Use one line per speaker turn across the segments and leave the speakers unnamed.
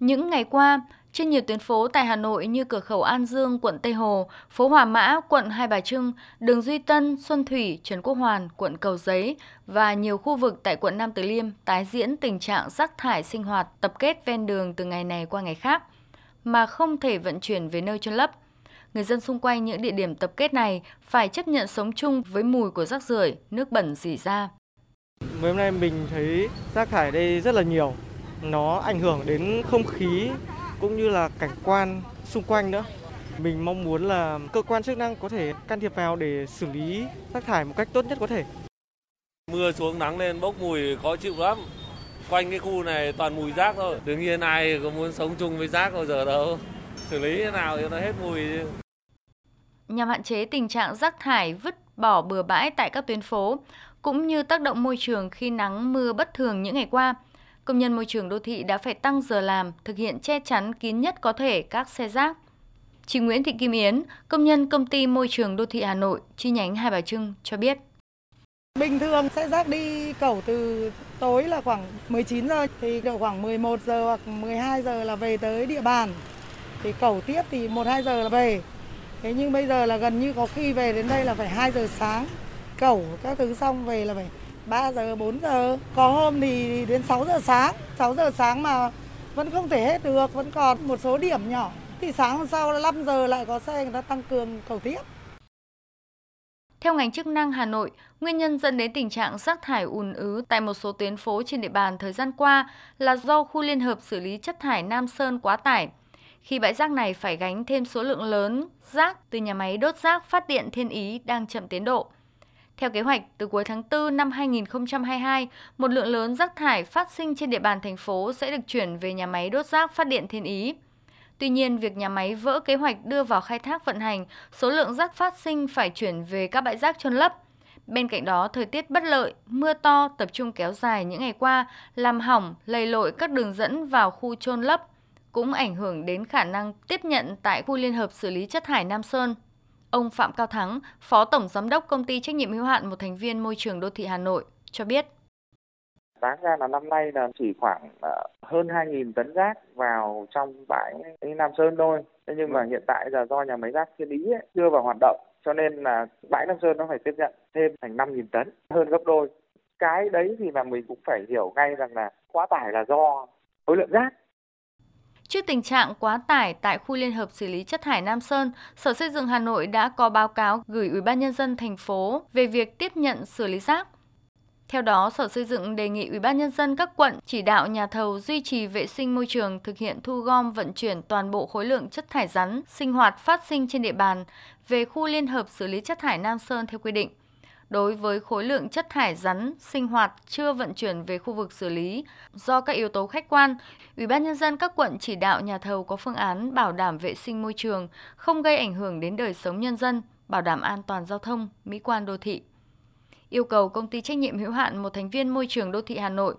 Những ngày qua, trên nhiều tuyến phố tại Hà Nội như cửa khẩu An Dương, quận Tây Hồ, phố Hòa Mã, quận Hai Bà Trưng, đường Duy Tân, Xuân Thủy, Trần Quốc Hoàn, quận Cầu Giấy và nhiều khu vực tại quận Nam Từ Liêm tái diễn tình trạng rác thải sinh hoạt tập kết ven đường từ ngày này qua ngày khác mà không thể vận chuyển về nơi chôn lấp. Người dân xung quanh những địa điểm tập kết này phải chấp nhận sống chung với mùi của rác rưởi, nước bẩn rỉ ra.
Mấy hôm nay mình thấy rác thải đây rất là nhiều. Nó ảnh hưởng đến không khí cũng như là cảnh quan xung quanh nữa. Mình mong muốn là cơ quan chức năng có thể can thiệp vào để xử lý rác thải một cách tốt nhất có thể.
Mưa xuống nắng lên bốc mùi khó chịu lắm. Quanh cái khu này toàn mùi rác thôi. Đương nhiên ai có muốn sống chung với rác bao giờ đâu. Xử lý thế nào cho nó hết mùi.
Nhằm hạn chế tình trạng rác thải vứt bỏ bừa bãi tại các tuyến phố, cũng như tác động môi trường khi nắng mưa bất thường những ngày qua, công nhân môi trường đô thị đã phải tăng giờ làm, thực hiện che chắn kín nhất có thể các xe rác. Chị Nguyễn Thị Kim Yến, công nhân công ty môi trường đô thị Hà Nội, chi nhánh Hai Bà Trưng cho biết.
Bình thường xe rác đi cẩu từ tối là khoảng 19 giờ thì độ khoảng 11 giờ hoặc 12 giờ là về tới địa bàn. Thì cẩu tiếp thì 1 2 giờ là về. Thế nhưng bây giờ là gần như có khi về đến đây là phải 2 giờ sáng. Cẩu các thứ xong về là phải 3 giờ, 4 giờ. Có hôm thì đến 6 giờ sáng. 6 giờ sáng mà vẫn không thể hết được, vẫn còn một số điểm nhỏ. Thì sáng hôm sau 5 giờ lại có xe người ta tăng cường cầu tiếp.
Theo ngành chức năng Hà Nội, nguyên nhân dẫn đến tình trạng rác thải ùn ứ tại một số tuyến phố trên địa bàn thời gian qua là do khu liên hợp xử lý chất thải Nam Sơn quá tải. Khi bãi rác này phải gánh thêm số lượng lớn rác từ nhà máy đốt rác phát điện Thiên Ý đang chậm tiến độ. Theo kế hoạch, từ cuối tháng 4 năm 2022, một lượng lớn rác thải phát sinh trên địa bàn thành phố sẽ được chuyển về nhà máy đốt rác phát điện Thiên Ý. Tuy nhiên, việc nhà máy vỡ kế hoạch đưa vào khai thác vận hành, số lượng rác phát sinh phải chuyển về các bãi rác chôn lấp. Bên cạnh đó, thời tiết bất lợi, mưa to tập trung kéo dài những ngày qua làm hỏng, lầy lội các đường dẫn vào khu chôn lấp, cũng ảnh hưởng đến khả năng tiếp nhận tại khu liên hợp xử lý chất thải Nam Sơn. Ông Phạm Cao Thắng, Phó Tổng Giám đốc Công ty Trách nhiệm hữu hạn một thành viên môi trường đô thị Hà Nội cho biết.
Đáng ra là năm nay là chỉ khoảng ờ, hơn 2.000 tấn rác vào trong bãi Nam Sơn thôi. Thế nhưng mà hiện tại là do nhà máy rác Thiên Ý ấy, chưa vào hoạt động cho nên là bãi Nam Sơn nó phải tiếp nhận thêm thành 5.000 tấn, hơn gấp đôi. Cái đấy thì là mình cũng phải hiểu ngay rằng là quá tải là do khối lượng rác
Trước tình trạng quá tải tại khu liên hợp xử lý chất thải Nam Sơn, Sở Xây dựng Hà Nội đã có báo cáo gửi Ủy ban nhân dân thành phố về việc tiếp nhận xử lý rác. Theo đó, Sở Xây dựng đề nghị Ủy ban nhân dân các quận chỉ đạo nhà thầu duy trì vệ sinh môi trường, thực hiện thu gom vận chuyển toàn bộ khối lượng chất thải rắn sinh hoạt phát sinh trên địa bàn về khu liên hợp xử lý chất thải Nam Sơn theo quy định đối với khối lượng chất thải rắn sinh hoạt chưa vận chuyển về khu vực xử lý do các yếu tố khách quan, Ủy ban nhân dân các quận chỉ đạo nhà thầu có phương án bảo đảm vệ sinh môi trường, không gây ảnh hưởng đến đời sống nhân dân, bảo đảm an toàn giao thông, mỹ quan đô thị. Yêu cầu công ty trách nhiệm hữu hạn một thành viên môi trường đô thị Hà Nội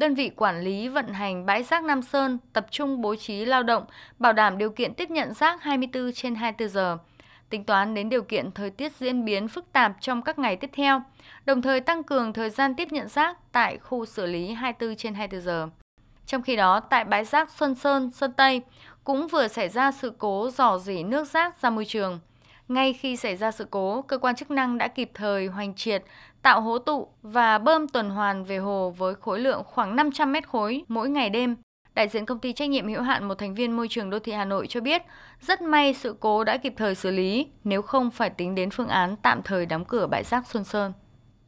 đơn vị quản lý vận hành bãi rác Nam Sơn tập trung bố trí lao động, bảo đảm điều kiện tiếp nhận rác 24 trên 24 giờ, tính toán đến điều kiện thời tiết diễn biến phức tạp trong các ngày tiếp theo, đồng thời tăng cường thời gian tiếp nhận rác tại khu xử lý 24 trên 24 giờ. Trong khi đó, tại bãi rác Xuân Sơn, Sơn Tây cũng vừa xảy ra sự cố dò dỉ nước rác ra môi trường. Ngay khi xảy ra sự cố, cơ quan chức năng đã kịp thời hoành triệt, tạo hố tụ và bơm tuần hoàn về hồ với khối lượng khoảng 500 mét khối mỗi ngày đêm Đại diện công ty trách nhiệm hữu hạn một thành viên môi trường đô thị Hà Nội cho biết, rất may sự cố đã kịp thời xử lý, nếu không phải tính đến phương án tạm thời đóng cửa bãi rác Xuân Sơn.